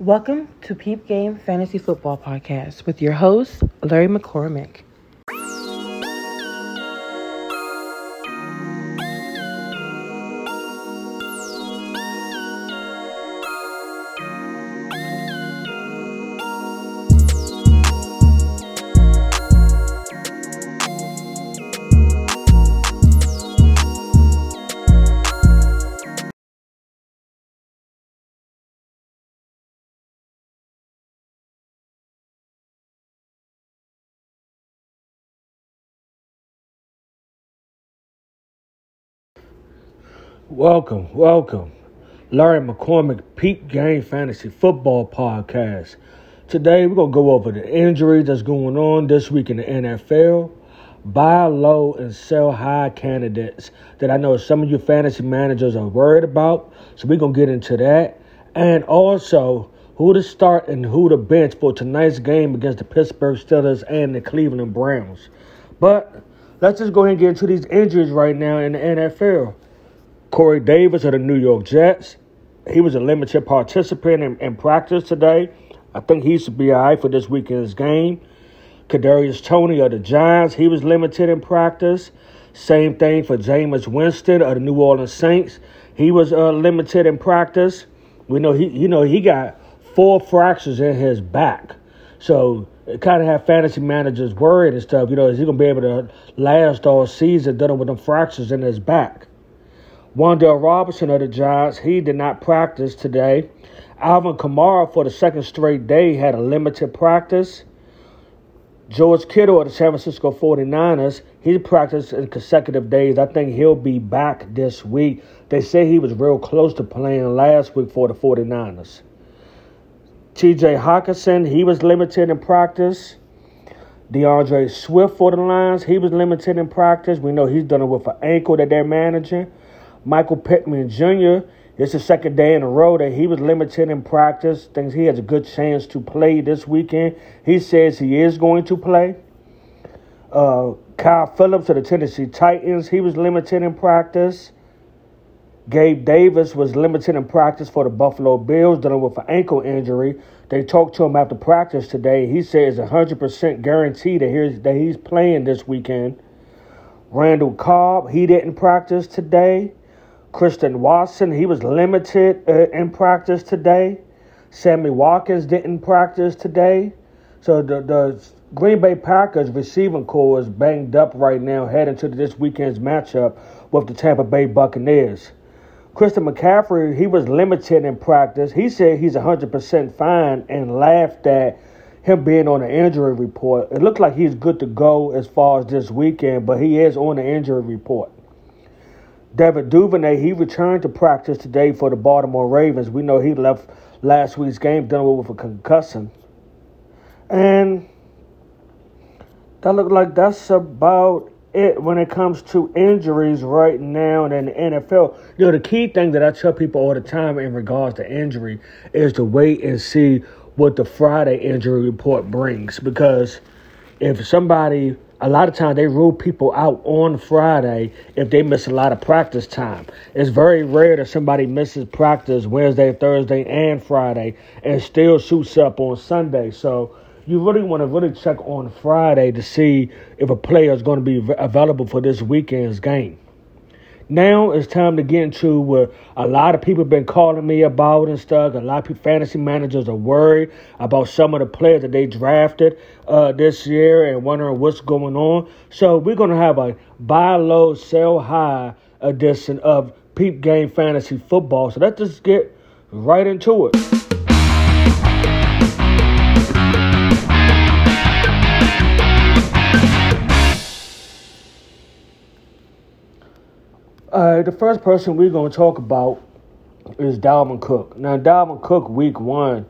Welcome to Peep Game Fantasy Football Podcast with your host, Larry McCormick. Welcome, welcome. Larry McCormick, Peep Game Fantasy Football Podcast. Today we're going to go over the injuries that's going on this week in the NFL, buy low and sell high candidates that I know some of you fantasy managers are worried about. So we're going to get into that. And also who to start and who to bench for tonight's game against the Pittsburgh Steelers and the Cleveland Browns. But let's just go ahead and get into these injuries right now in the NFL. Corey Davis of the New York Jets. He was a limited participant in, in practice today. I think he should be all right for this weekend's game. Kadarius Toney of the Giants, he was limited in practice. Same thing for Jameis Winston of the New Orleans Saints. He was uh, limited in practice. We know he, you know, he got four fractures in his back, so it kind of have fantasy managers worried and stuff. You know, is he gonna be able to last all season dealing with them fractures in his back? Wan'Dale Robinson of the Giants, he did not practice today. Alvin Kamara, for the second straight day, had a limited practice. George Kittle of the San Francisco 49ers, he practiced in consecutive days. I think he'll be back this week. They say he was real close to playing last week for the 49ers. TJ Hockenson, he was limited in practice. D'Andre Swift for the Lions, he was limited in practice. We know he's done it with an ankle that they're managing. Michael Pittman Jr. It's the second day in a row that he was limited in practice. Thinks he has a good chance to play this weekend. He says he is going to play. Uh, Kyle Philips of the Tennessee Titans, he was limited in practice. Gabe Davis was limited in practice for the Buffalo Bills, dealing with an ankle injury. They talked to him after practice today. He says 100% guarantee that he's, that he's playing this weekend. Randall Cobb, he didn't practice today. Christian Watson, he was limited uh, in practice today. Sammy Watkins didn't practice today. So the, the Green Bay Packers receiving corps is banged up right now heading to this weekend's matchup with the Tampa Bay Buccaneers. Christian McCaffrey, he was limited in practice. He said he's 100% fine and laughed at him being on the injury report. It looked like he's good to go as far as this weekend, but he is on the injury report. Devin Duvernay, he returned to practice today for the Baltimore Ravens. We know he left last week's game dealing with a concussion. And that looked like that's about it when it comes to injuries right now in the NFL. You know, the key thing that I tell people all the time in regards to injury is to wait and see what the Friday injury report brings. Because if somebody a lot of times they rule people out on Friday if they miss a lot of practice time. It's very rare that somebody misses practice Wednesday, Thursday, and Friday and still shoots up on Sunday. So you really want to really check on Friday to see if a player is going to be available for this weekend's game. Now it's time to get into what a lot of people have been calling me about and stuff. A lot of people, fantasy managers are worried about some of the players that they drafted uh, this year and wondering what's going on. So we're going to have a buy low, sell high edition of Peep Game Fantasy Football. So let's just get right into it. Uh, the first person we're going to talk about is Dalvin Cook. Now, Dalvin Cook, week one,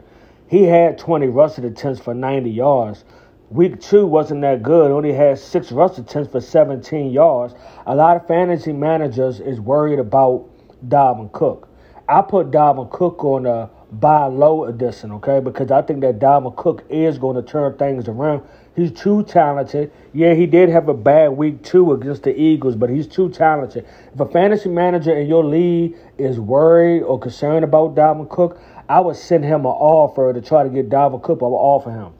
he had 20 rushing attempts for 90 yards. Week two wasn't that good. Only had six rush attempts for 17 yards. A lot of fantasy managers is worried about Dalvin Cook. I put Dalvin Cook on a buy low edition, okay? Because I think that Dalvin Cook is going to turn things around. He's too talented. Yeah, he did have a bad week two against the Eagles, but he's too talented. If a fantasy manager in your league is worried or concerned about Dalvin Cook, I would send him an offer to try to get Dalvin Cook. I would offer him.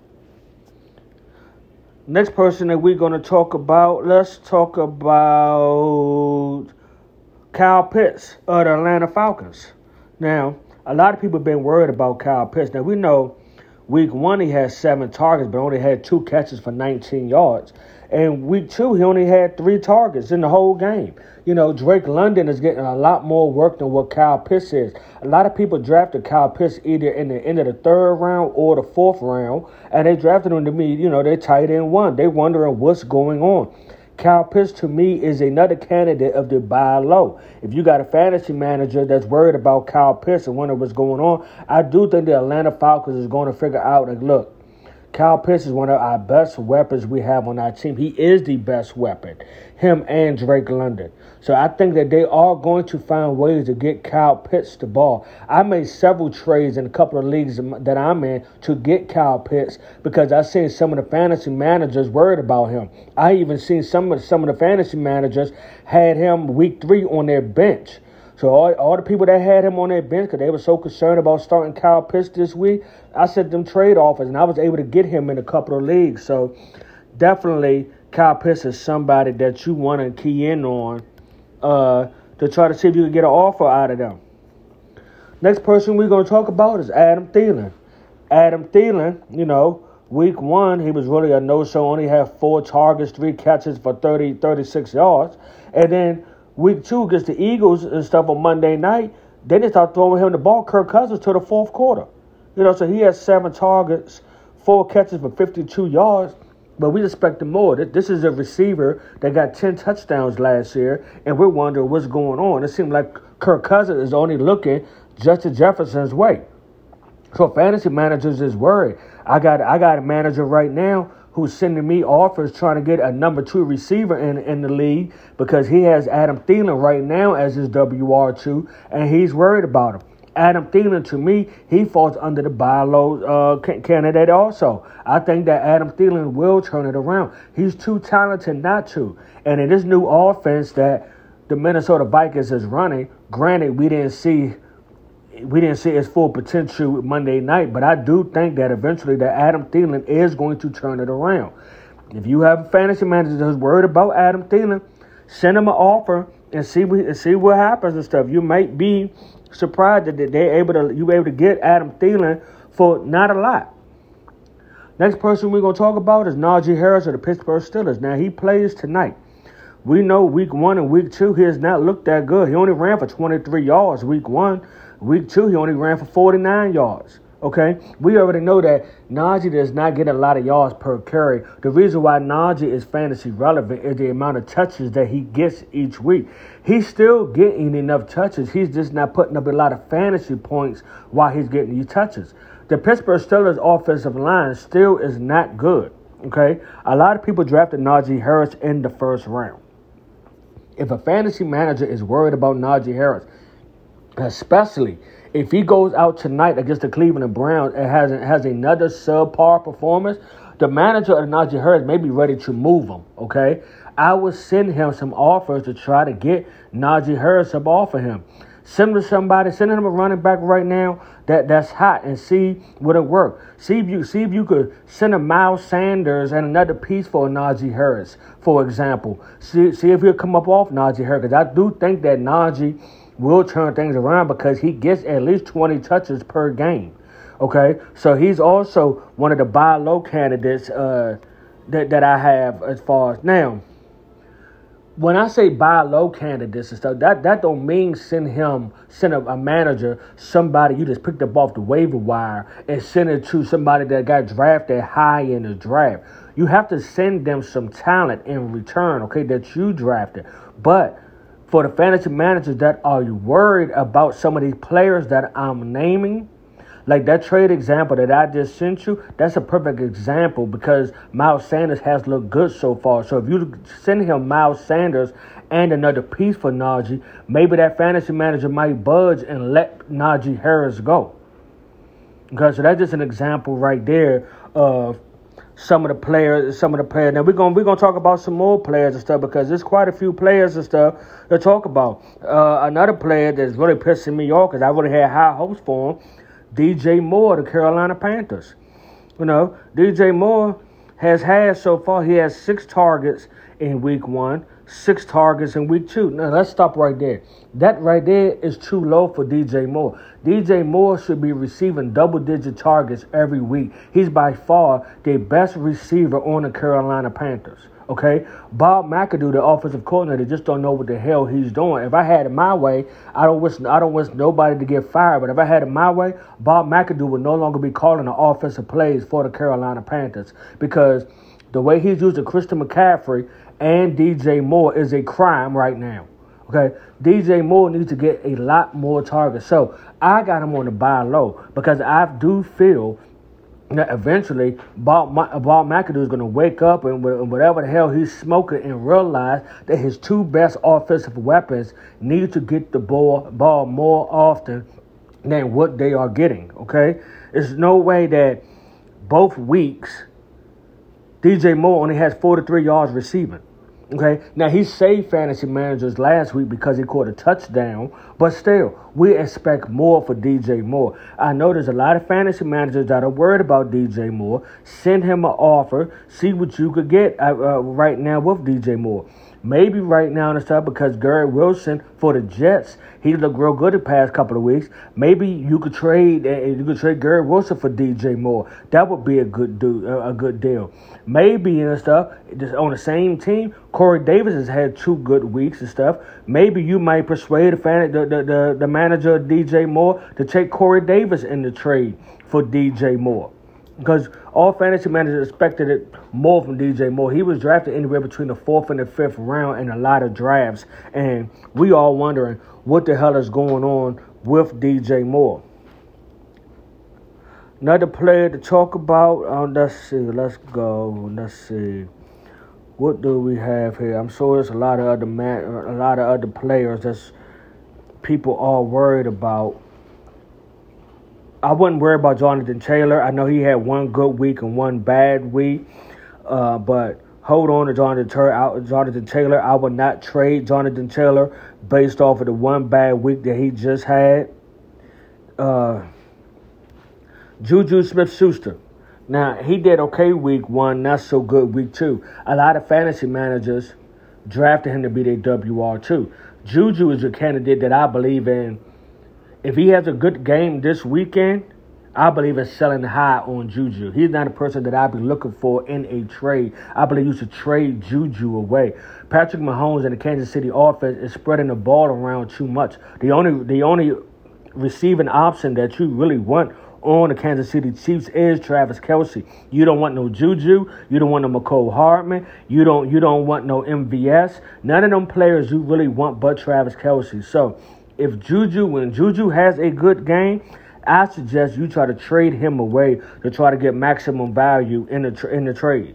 Next person that we're going to talk about, let's talk about Kyle Pitts of the Atlanta Falcons. Now, a lot of people have been worried about Kyle Pitts. Now, we know week one he had seven targets, but only had two catches for 19 yards. And week two, he only had three targets in the whole game. You know, Drake London is getting a lot more work than what Kyle Pitts is. A lot of people drafted Kyle Pitts either in the end of the third round or the fourth round, and they drafted him to me, you know, they tight end one. They wondering what's going on. Kyle Pitts to me is another candidate of the buy low. If you got a fantasy manager that's worried about Kyle Pitts and wondering what's going on, I do think the Atlanta Falcons is going to figure out like, look, Kyle Pitts is one of our best weapons we have on our team. He is the best weapon, him and Drake London. So I think that they are going to find ways to get Kyle Pitts the ball. I made several trades in a couple of leagues that I'm in to get Kyle Pitts because I seen some of the fantasy managers worried about him. I even seen some of some of the fantasy managers had him week three on their bench. So all, all the people that had him on their bench because they were so concerned about starting Kyle Pitts this week, I sent them trade offers and I was able to get him in a couple of leagues. So definitely Kyle Pitts is somebody that you want to key in on uh, to try to see if you can get an offer out of them. Next person we're going to talk about is Adam Thielen. Adam Thielen, you know, week one, he was really a no show, only had four targets, three catches for 30, 36 yards. And then Week two against the Eagles and stuff on Monday night, they start throwing him the ball, Kirk Cousins, to the fourth quarter. You know, so he has seven targets, four catches for 52 yards, but we expecting more. This is a receiver that got 10 touchdowns last year, and we're wondering what's going on. It seems like Kirk Cousins is only looking Justin Jefferson's way. So fantasy managers is worried. I got I got a manager right now who's sending me offers trying to get a number two receiver in, in the league because he has Adam Thielen right now as his WR2, and he's worried about him. Adam Thielen, to me, he falls under the buy low uh, candidate also. I think that Adam Thielen will turn it around. He's too talented not to. And in this new offense that the Minnesota Vikings is running, granted, we didn't see we didn't see his full potential Monday night, but I do think that eventually that Adam Thielen is going to turn it around. If you have a fantasy manager that's worried about Adam Thielen, send him an offer and see what, see what happens and stuff. You might be surprised that they're able to you able to get Adam Thielen for not a lot. Next person we're gonna talk about is Najee Harris of the Pittsburgh Steelers. Now he plays tonight. We know week one and week two he has not looked that good. He only ran for 23 yards week one. Week two, he only ran for 49 yards. Okay, we already know that Najee does not get a lot of yards per carry. The reason why Najee is fantasy relevant is the amount of touches that he gets each week. He's still getting enough touches. He's just not putting up a lot of fantasy points while he's getting these touches. The Pittsburgh Steelers offensive line still is not good. Okay, a lot of people drafted Najee Harris in the first round. If a fantasy manager is worried about Najee Harris, especially if he goes out tonight against the Cleveland Browns and has has another subpar performance, the manager of Najee Harris may be ready to move him. Okay, I would send him some offers to try to get Najee Harris up off of him. Send him to somebody, send him a running back right now that, that's hot and see would it work. See if you see if you could send a Miles Sanders and another piece for Najee Harris, for example. See see if he'll come up off Najee Harris. I do think that Najee will turn things around because he gets at least 20 touches per game. Okay, so he's also one of the buy low candidates uh, that that I have as far as now. When I say buy low candidates and stuff, that that don't mean send him send a, a manager somebody you just picked up off the waiver wire and send it to somebody that got drafted high in the draft. You have to send them some talent in return, okay, that you drafted, but for the fantasy managers that are worried about some of these players that I'm naming, like that trade example that I just sent you, that's a perfect example because Miles Sanders has looked good so far. So if you send him Miles Sanders and another piece for Najee, maybe that fantasy manager might budge and let Najee Harris go. Okay, so that's just an example right there of some of the players, some of the players. Now we're gonna we're gonna talk about some more players and stuff because there's quite a few players and stuff to talk about. Uh, another player that's really pissing me off because I really had high hopes for him. DJ Moore, the Carolina Panthers. You know, DJ Moore has had so far, he has six targets in week one, six targets in week two. Now, let's stop right there. That right there is too low for DJ Moore. DJ Moore should be receiving double digit targets every week. He's by far the best receiver on the Carolina Panthers. Okay, Bob McAdoo, the offensive coordinator, just don't know what the hell he's doing. If I had it my way, I don't wish I don't wish nobody to get fired. But if I had it my way, Bob McAdoo would no longer be calling the offensive plays for the Carolina Panthers because the way he's using Christian McCaffrey and DJ Moore is a crime right now. Okay, DJ Moore needs to get a lot more targets. So I got him on the buy low because I do feel that eventually Bob, Bob McAdoo is going to wake up and whatever the hell he's smoking and realize that his two best offensive weapons need to get the ball, ball more often than what they are getting. Okay, there's no way that both weeks DJ Moore only has 43 yards receiving. Okay, now he saved fantasy managers last week because he caught a touchdown, but still, we expect more for DJ Moore. I know there's a lot of fantasy managers that are worried about DJ Moore. Send him an offer, see what you could get uh, uh, right now with DJ Moore. Maybe right now and stuff because Garrett Wilson for the Jets, he looked real good the past couple of weeks. Maybe you could trade uh, you could trade Garrett Wilson for DJ Moore. That would be a good do a good deal. Maybe and stuff just on the same team. Corey Davis has had two good weeks and stuff. Maybe you might persuade the fan the the, the, the manager of DJ Moore to take Corey Davis in the trade for DJ Moore because all fantasy managers expected it more from DJ Moore. He was drafted anywhere between the fourth and the fifth round in a lot of drafts, and we all wondering what the hell is going on with DJ Moore. Another player to talk about. Uh, let's see. Let's go. Let's see. What do we have here? I'm sure there's a lot of other man, a lot of other players that's people are worried about. I wouldn't worry about Jonathan Taylor. I know he had one good week and one bad week, uh, but hold on to Jonathan, Jonathan Taylor. I would not trade Jonathan Taylor based off of the one bad week that he just had. Uh, Juju Smith Schuster. Now, he did okay week one, not so good week two. A lot of fantasy managers drafted him to be their WR2. Juju is a candidate that I believe in if he has a good game this weekend, I believe it's selling high on Juju. He's not a person that I'd be looking for in a trade. I believe you should trade Juju away. Patrick Mahomes and the Kansas City offense is spreading the ball around too much. The only the only receiving option that you really want on the Kansas City Chiefs is Travis Kelce. You don't want no Juju. You don't want no Mecole Hardman. You don't you don't want no MVS. None of them players you really want but Travis Kelce. So if Juju, when Juju has a good game, I suggest you try to trade him away to try to get maximum value in the in the trade.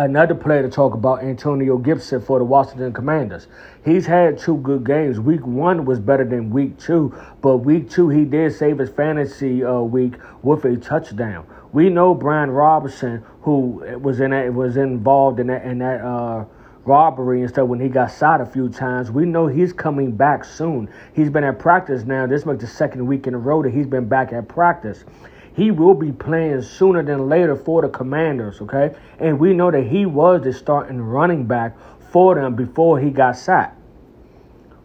Another player to talk about, Antonio Gibson for the Washington Commanders. He's had two good games. Week one was better than week two, but week two he did save his fantasy uh, week with a touchdown. We know Brian Robinson, who was in that, was involved in that in that. Uh, robbery and stuff when he got shot a few times. We know he's coming back soon. He's been at practice now. This makes the second week in a row that he's been back at practice. He will be playing sooner than later for the Commanders, okay? And we know that he was the starting running back for them before he got sacked.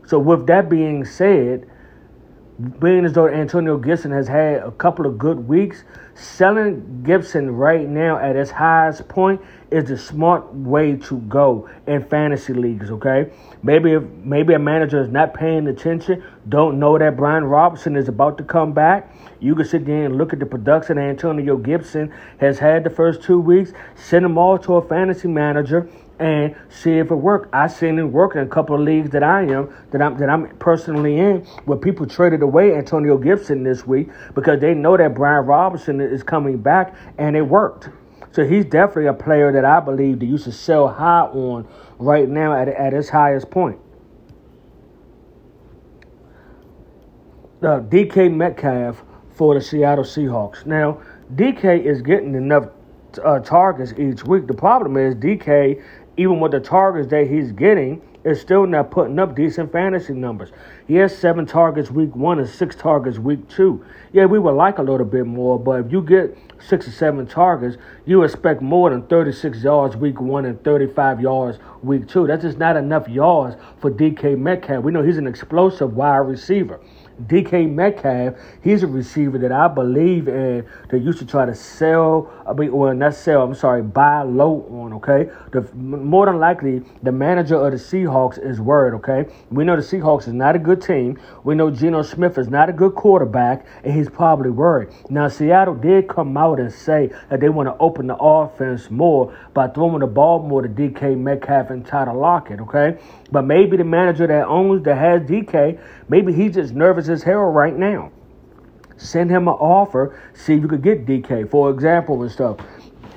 So, with that being said, being as though Antonio Gibson has had a couple of good weeks, selling Gibson right now at its highest point is the smart way to go in fantasy leagues. Okay, maybe if maybe a manager is not paying attention, don't know that Brian Robinson is about to come back. You can sit there and look at the production Antonio Gibson has had the first two weeks. Send them all to a fantasy manager and see if it worked. I seen it work in a couple of leagues that I am that I'm that I'm personally in where people traded away Antonio Gibson this week because they know that Brian Robinson is coming back and it worked. So he's definitely a player that I believe that you should sell high on right now at at his highest point. Uh, DK Metcalf for the Seattle Seahawks. Now, DK is getting enough uh, targets each week. The problem is DK even with the targets that he's getting, is still not putting up decent fantasy numbers. He has seven targets week one and six targets week two. Yeah, we would like a little bit more, but if you get six or seven targets, you expect more than 36 yards week one and 35 yards week two. That's just not enough yards for DK Metcalf. We know he's an explosive wide receiver. DK Metcalf, he's a receiver that I believe in that used to try to sell, I mean, well, not sell, I'm sorry, buy low on, okay? The, more than likely, the manager of the Seahawks is worried, okay? We know the Seahawks is not a good team. We know Geno Smith is not a good quarterback, and he's probably worried. Now, Seattle did come out and say that they want to open the offense more by throwing the ball more to DK Metcalf and Tyler Lockett, okay? But maybe the manager that owns, that has DK, maybe he's just nervous as hell right now. Send him an offer, see if you could get DK, for example, and stuff.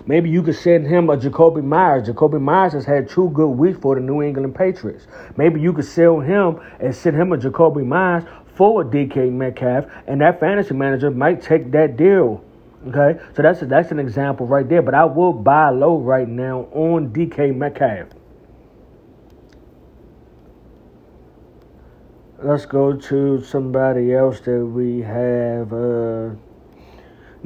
Maybe you could send him a Jakobi Meyers. Jakobi Meyers has had two good weeks for the New England Patriots. Maybe you could sell him and send him a Jakobi Meyers for a DK Metcalf, and that fantasy manager might take that deal. Okay, so that's a, that's an example right there. But I will buy low right now on DK Metcalf. Let's go to somebody else that we have. Uh,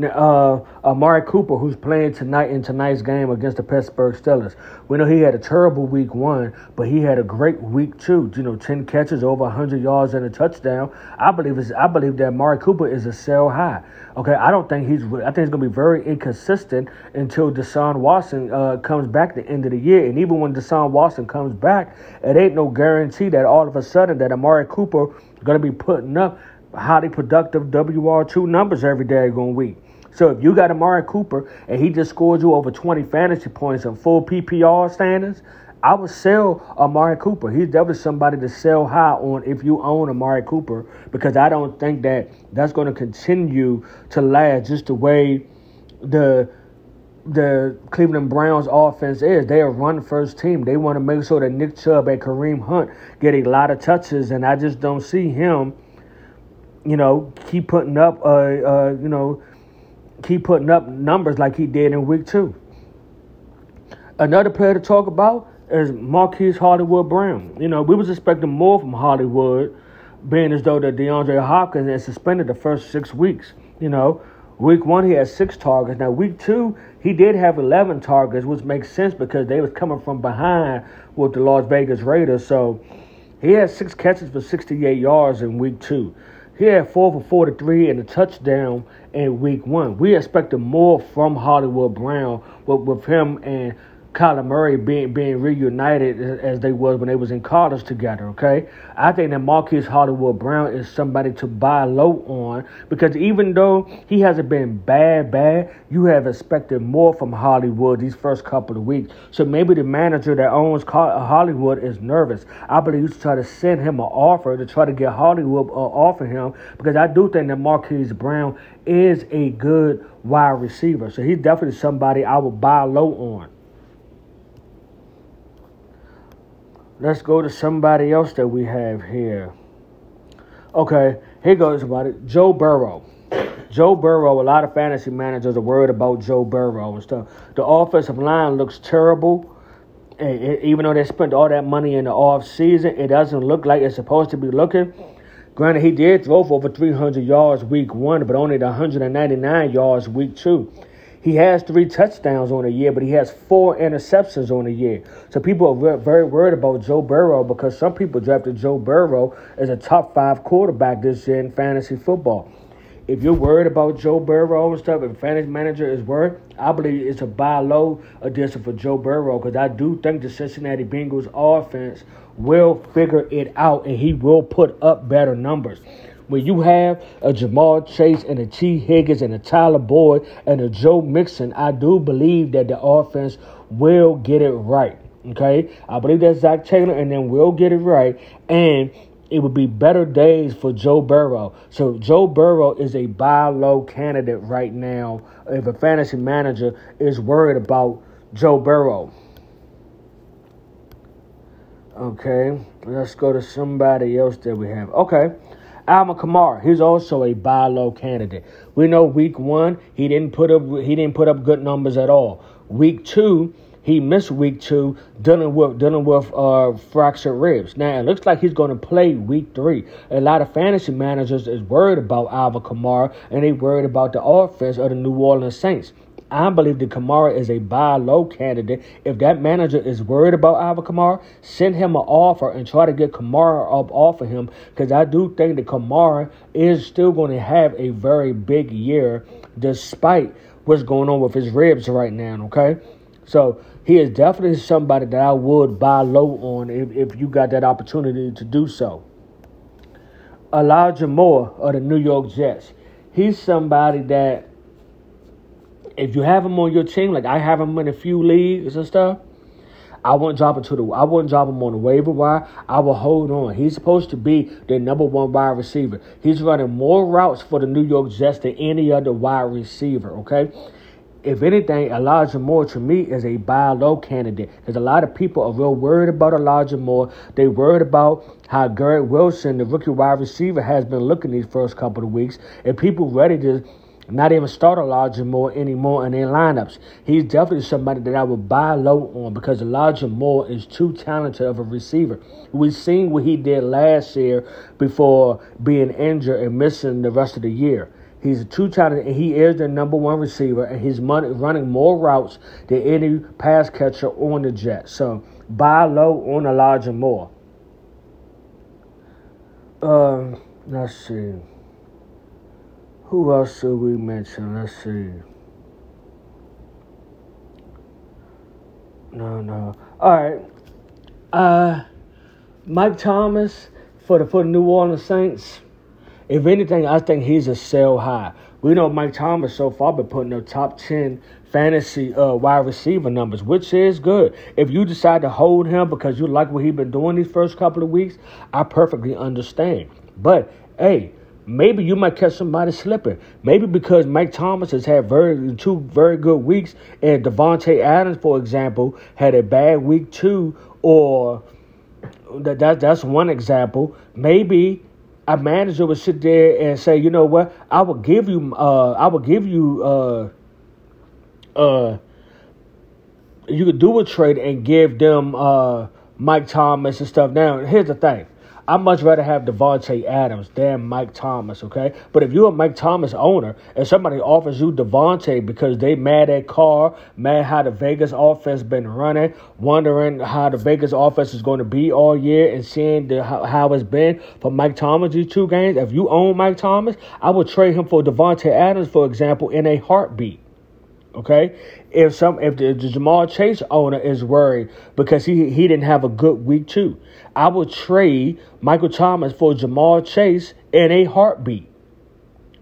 uh, Amari Cooper, who's playing tonight in tonight's game against the Pittsburgh Steelers. We know he had a terrible week one, but he had a great week two. You know, ten catches, over 100 yards, and a touchdown. I believe is I believe that Amari Cooper is a sell high. Okay, I don't think he's. I think he's going to be very inconsistent until Deshaun Watson uh, comes back the end of the year. And even when Deshaun Watson comes back, it ain't no guarantee that all of a sudden that Amari Cooper is going to be putting up highly productive WR2 numbers every day going week. So if you got Amari Cooper and he just scored you over 20 fantasy points on full PPR standards, I would sell Amari Cooper. He's definitely somebody to sell high on if you own Amari Cooper because I don't think that that's going to continue to last just the way the the Cleveland Browns offense is. They are run first team. They want to make sure that Nick Chubb and Kareem Hunt get a lot of touches, and I just don't see him, you know, keep putting up, uh you know, keep putting up numbers like he did in week two. Another player to talk about is Marquise Hollywood Brown. You know, we was expecting more from Hollywood, being as though that DeAndre Hopkins is suspended the first six weeks. You know, week one he had six targets. Now week two he did have eleven targets, which makes sense because they was coming from behind with the Las Vegas Raiders. So he had six catches for 68 yards in week two. He had four for 43 and a touchdown in week one. We expected more from Hollywood Brown with, with him and Kyler Murray being being reunited as they was when they was in college together. Okay, I think that Marquise Hollywood Brown is somebody to buy low on because even though he hasn't been bad, bad, you have expected more from Hollywood these first couple of weeks. So maybe the manager that owns Hollywood is nervous. I believe you should try to send him an offer to try to get Hollywood uh, off of him because I do think that Marquise Brown is a good wide receiver. So he's definitely somebody I would buy low on. Let's go to somebody else that we have here. Okay, here goes about it. Joe Burrow. Joe Burrow, a lot of fantasy managers are worried about Joe Burrow and stuff. The offensive line looks terrible. even though they spent all that money in the off season, it doesn't look like it's supposed to be looking. Granted, he did throw for over 300 yards week one, but only 199 yards week two. He has three touchdowns on a year, but he has four interceptions on a year. So people are very worried about Joe Burrow because some people drafted Joe Burrow as a top five quarterback this year in fantasy football. If you're worried about Joe Burrow and stuff, and fantasy manager is worried, I believe it's a buy low addition for Joe Burrow because I do think the Cincinnati Bengals offense will figure it out and he will put up better numbers when you have a Ja'Marr Chase and a Tee Higgins and a Tyler Boyd and a Joe Mixon, I do believe that the offense will get it right. Okay, I believe that Zac Taylor and then we'll get it right, and it would be better days for Joe Burrow. So Joe Burrow is a buy low candidate right now. If a fantasy manager is worried about Joe Burrow. Okay, let's go to somebody else that we have. Okay, Alvin Kamara, he's also a buy low candidate. We know week one he didn't put up he didn't put up good numbers at all. Week two he missed week two, dealing with dealing with uh, fractured ribs. Now it looks like he's going to play week three. A lot of fantasy managers is worried about Alvin Kamara, and they worried about the offense of the New Orleans Saints. I believe that Kamara is a buy low candidate. If that manager is worried about Alvin Kamara, send him an offer and try to get Kamara up off of him because I do think that Kamara is still going to have a very big year despite what's going on with his ribs right now, okay? So he is definitely somebody that I would buy low on if, if you got that opportunity to do so. Elijah Moore of the New York Jets. He's somebody that if you have him on your team, like I have him in a few leagues and stuff, I wouldn't drop him to the. I wouldn't drop him on the waiver wire. I will hold on. He's supposed to be the number one wide receiver. He's running more routes for the New York Jets than any other wide receiver. Okay. If anything, Elijah Moore to me is a buy low candidate because a lot of people are real worried about Elijah Moore. They worried about how Garrett Wilson, the rookie wide receiver, has been looking these first couple of weeks, and people ready to not even start Elijah Moore anymore in their lineups. He's definitely somebody that I would buy low on because Elijah Moore is too talented of a receiver. We've seen what he did last year before being injured and missing the rest of the year. He's a two talented, and he is the number one receiver, and he's running more routes than any pass catcher on the Jets. So buy low on Elijah Moore. Um, let's see. Who else should we mention? Let's see. No, no. All right. Uh, Mike Thomas for the for the New Orleans Saints. If anything, I think he's a sell high. We know Mike Thomas so far been putting up top ten fantasy uh, wide receiver numbers, which is good. If you decide to hold him because you like what he's been doing these first couple of weeks, I perfectly understand. But hey, Maybe you might catch somebody slipping. Maybe because Mike Thomas has had very two very good weeks, and Davante Adams, for example, had a bad week too, or that, that that's one example. Maybe a manager would sit there and say, you know what, I will give you, uh, I will give you, uh, uh, you could do a trade and give them uh Mike Thomas and stuff. Now, here's the thing. I'd much rather have Davante Adams than Mike Thomas, okay? But if you're a Mike Thomas owner and somebody offers you Davante because they mad at Carr, mad how the Vegas offense been running, wondering how the Vegas offense is going to be all year and seeing the, how, how it's been for Mike Thomas these two games, if you own Mike Thomas, I would trade him for Davante Adams, for example, in a heartbeat. Okay, if some if the, the, Ja'Marr Chase owner is worried because he he didn't have a good week too, I would trade Michael Thomas for Ja'Marr Chase in a heartbeat.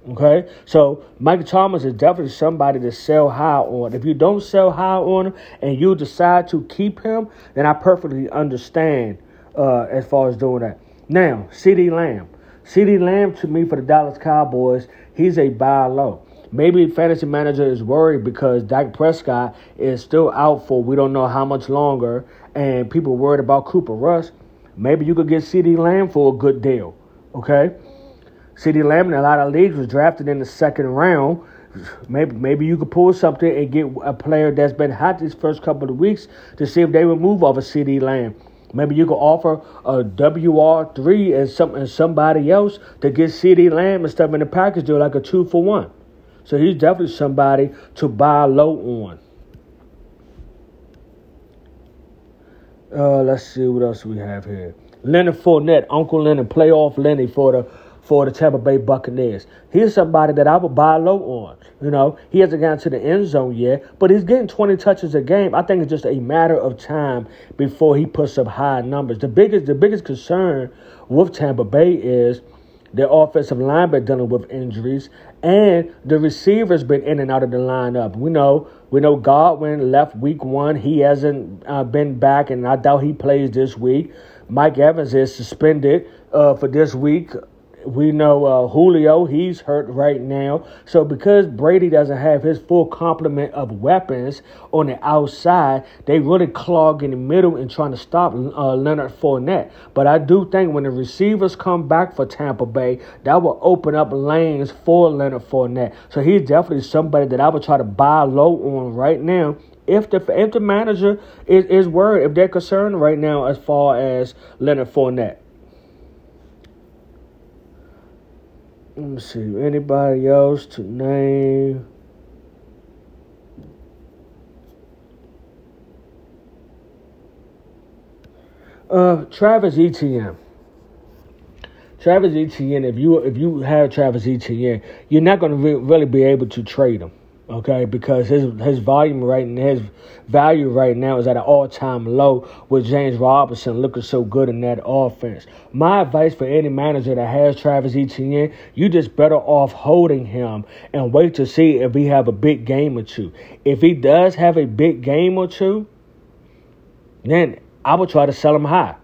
Okay, so Michael Thomas is definitely somebody to sell high on. If you don't sell high on him and you decide to keep him, then I perfectly understand uh, as far as doing that. Now, CeeDee Lamb. CeeDee Lamb to me for the Dallas Cowboys, he's a buy low. Maybe fantasy manager is worried because Dak Prescott is still out for we don't know how much longer, and people worried about Cooper Rush. Maybe you could get CeeDee Lamb for a good deal. Okay, CeeDee Lamb in a lot of leagues was drafted in the second round. Maybe maybe you could pull something and get a player that's been hot these first couple of weeks to see if they would move off of CeeDee Lamb. Maybe you could offer a WR3 and some and somebody else to get CeeDee Lamb and stuff in the package deal like a two for one. So he's definitely somebody to buy low on. Uh, let's see what else we have here. Leonard Fournette, Uncle Leonard, playoff Lenny for the for the Tampa Bay Buccaneers. He's somebody that I would buy low on. You know, he hasn't gotten to the end zone yet, but he's getting 20 touches a game. I think it's just a matter of time before he puts up high numbers. The biggest the biggest concern with Tampa Bay is their offensive line been dealing with injuries, and the receivers been in and out of the lineup. We know we know Godwin left week one. He hasn't uh, been back, and I doubt he plays this week. Mike Evans is suspended uh, for this week we know uh, Julio, he's hurt right now. So because Brady doesn't have his full complement of weapons on the outside, they really clog in the middle and trying to stop uh, Leonard Fournette. But I do think when the receivers come back for Tampa Bay, that will open up lanes for Leonard Fournette. So he's definitely somebody that I would try to buy low on right now if the if the manager is, is worried, if they're concerned right now as far as Leonard Fournette. Let me see. Anybody else to name? Uh, Travis Etienne. Travis Etienne, if you if you have Travis Etienne, you're not going to re- really be able to trade him, okay? Because his his volume right and his value right now is at an all time low with James Robinson looking so good in that offense. My advice for any manager that has Travis Etienne, you just better off holding him and wait to see if he have a big game or two. If he does have a big game or two, then I would try to sell him high.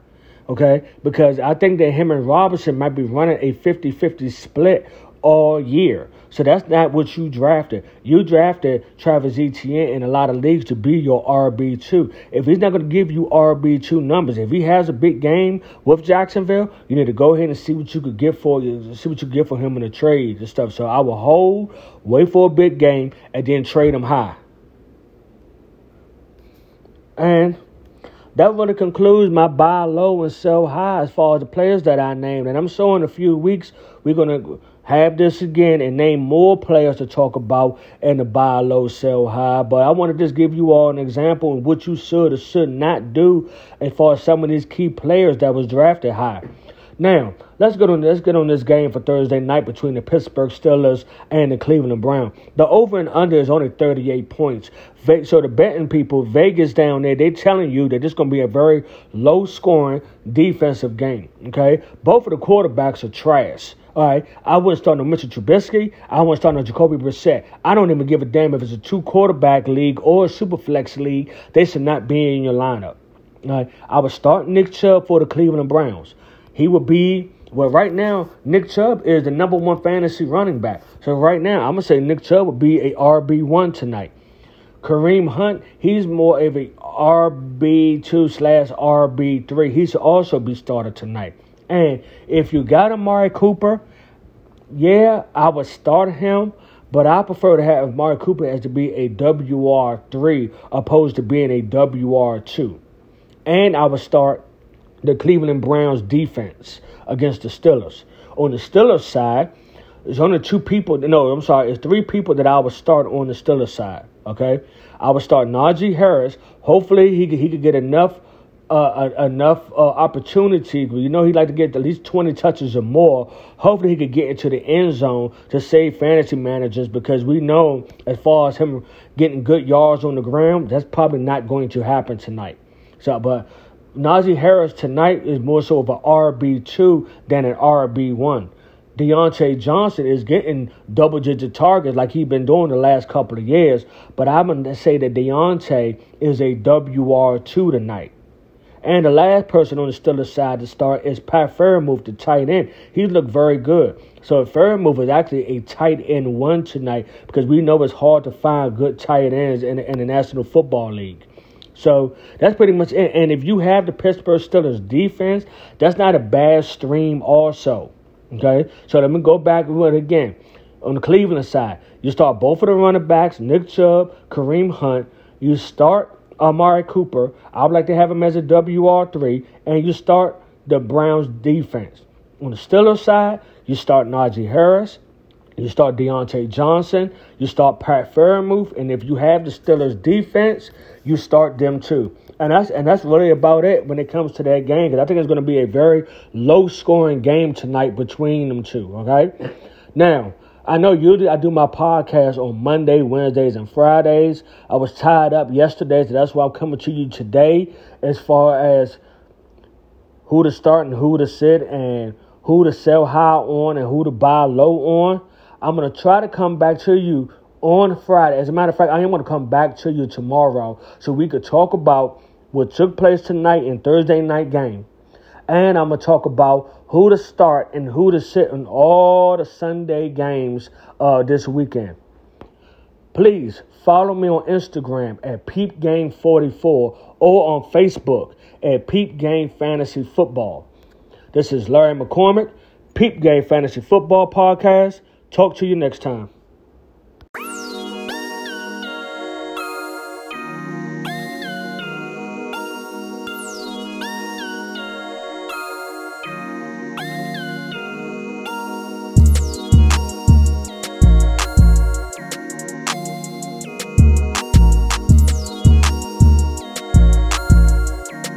Okay? Because I think that him and Robinson might be running a 50 50 split all year. So that's not what you drafted. You drafted Travis Etienne in a lot of leagues to be your RB2. If he's not going to give you RB2 numbers, if he has a big game with Jacksonville, you need to go ahead and see what you could get for you, see what you get for him in a trade and stuff. So I will hold, wait for a big game, and then trade him high. And that really concludes my buy low and sell high as far as the players that I named. And I'm sure in a few weeks we're gonna have this again and name more players to talk about and the buy low, sell high. But I want to just give you all an example of what you should or should not do as far as some of these key players that was drafted high. Now, let's get on let's get on this game for Thursday night between the Pittsburgh Steelers and the Cleveland Browns. The over and under is only 38 points. So the betting people, Vegas down there, they're telling you that this is going to be a very low scoring defensive game. Okay, both of the quarterbacks are trash. All right, I wouldn't start no Mitchell Trubisky. I wouldn't start no Jacoby Brissett. I don't even give a damn if it's a two quarterback league or a super flex league. They should not be in your lineup. All right, I would start Nick Chubb for the Cleveland Browns. He would be well right now. Nick Chubb is the number one fantasy running back. So right now, I'm gonna say Nick Chubb would be a RB one tonight. Kareem Hunt, he's more of a RB two slash RB three. He should also be started tonight. And if you got Amari Cooper, yeah, I would start him. But I prefer to have Amari Cooper as to be a WR3 opposed to being a WR2. And I would start the Cleveland Browns defense against the Steelers. On the Steelers side, there's only two people. No, I'm sorry. It's three people that I would start on the Steelers side. Okay, I would start Najee Harris. Hopefully, he could, he could get enough uh, enough uh, opportunity. You know, he'd like to get at least 20 touches or more. Hopefully, he could get into the end zone to save fantasy managers because we know, as far as him getting good yards on the ground, that's probably not going to happen tonight. So, but Najee Harris tonight is more so of an RB2 than an RB1. Diontae Johnson is getting double digit targets like he's been doing the last couple of years, but I'm going to say that Diontae is a WR2 tonight. And the last person on the Steelers side to start is Pat Freiermuth, the tight end. He looked very good. So Freiermuth is actually a tight end one tonight because we know it's hard to find good tight ends in, in the National Football League. So that's pretty much it. And if you have the Pittsburgh Steelers defense, that's not a bad stream, also. Okay? So let me go back with it again. On the Cleveland side, you start both of the running backs, Nick Chubb, Kareem Hunt. You start Amari Cooper. I would like to have him as a WR3. And you start the Browns defense. On the Steelers side, you start Najee Harris. You start Diontae Johnson. You start Pat Freiermuth. And if you have the Steelers defense, you start them too. And that's and that's really about it when it comes to that game because I think it's going to be a very low scoring game tonight between them two. Okay, now I know usually I do my podcast on Monday, Wednesdays, and Fridays. I was tied up yesterday, so that's why I'm coming to you today as far as who to start and who to sit and who to sell high on and who to buy low on. I'm gonna try to come back to you on Friday. As a matter of fact, I am going to come back to you tomorrow so we could talk about what took place tonight in Thursday night game. And I'm going to talk about who to start and who to sit in all the Sunday games uh, this weekend. Please follow me on Instagram at PeepGame44 or on Facebook at Peep Game Fantasy Football. This is Larry McCormick, Peep Game Fantasy Football Podcast. Talk to you next time.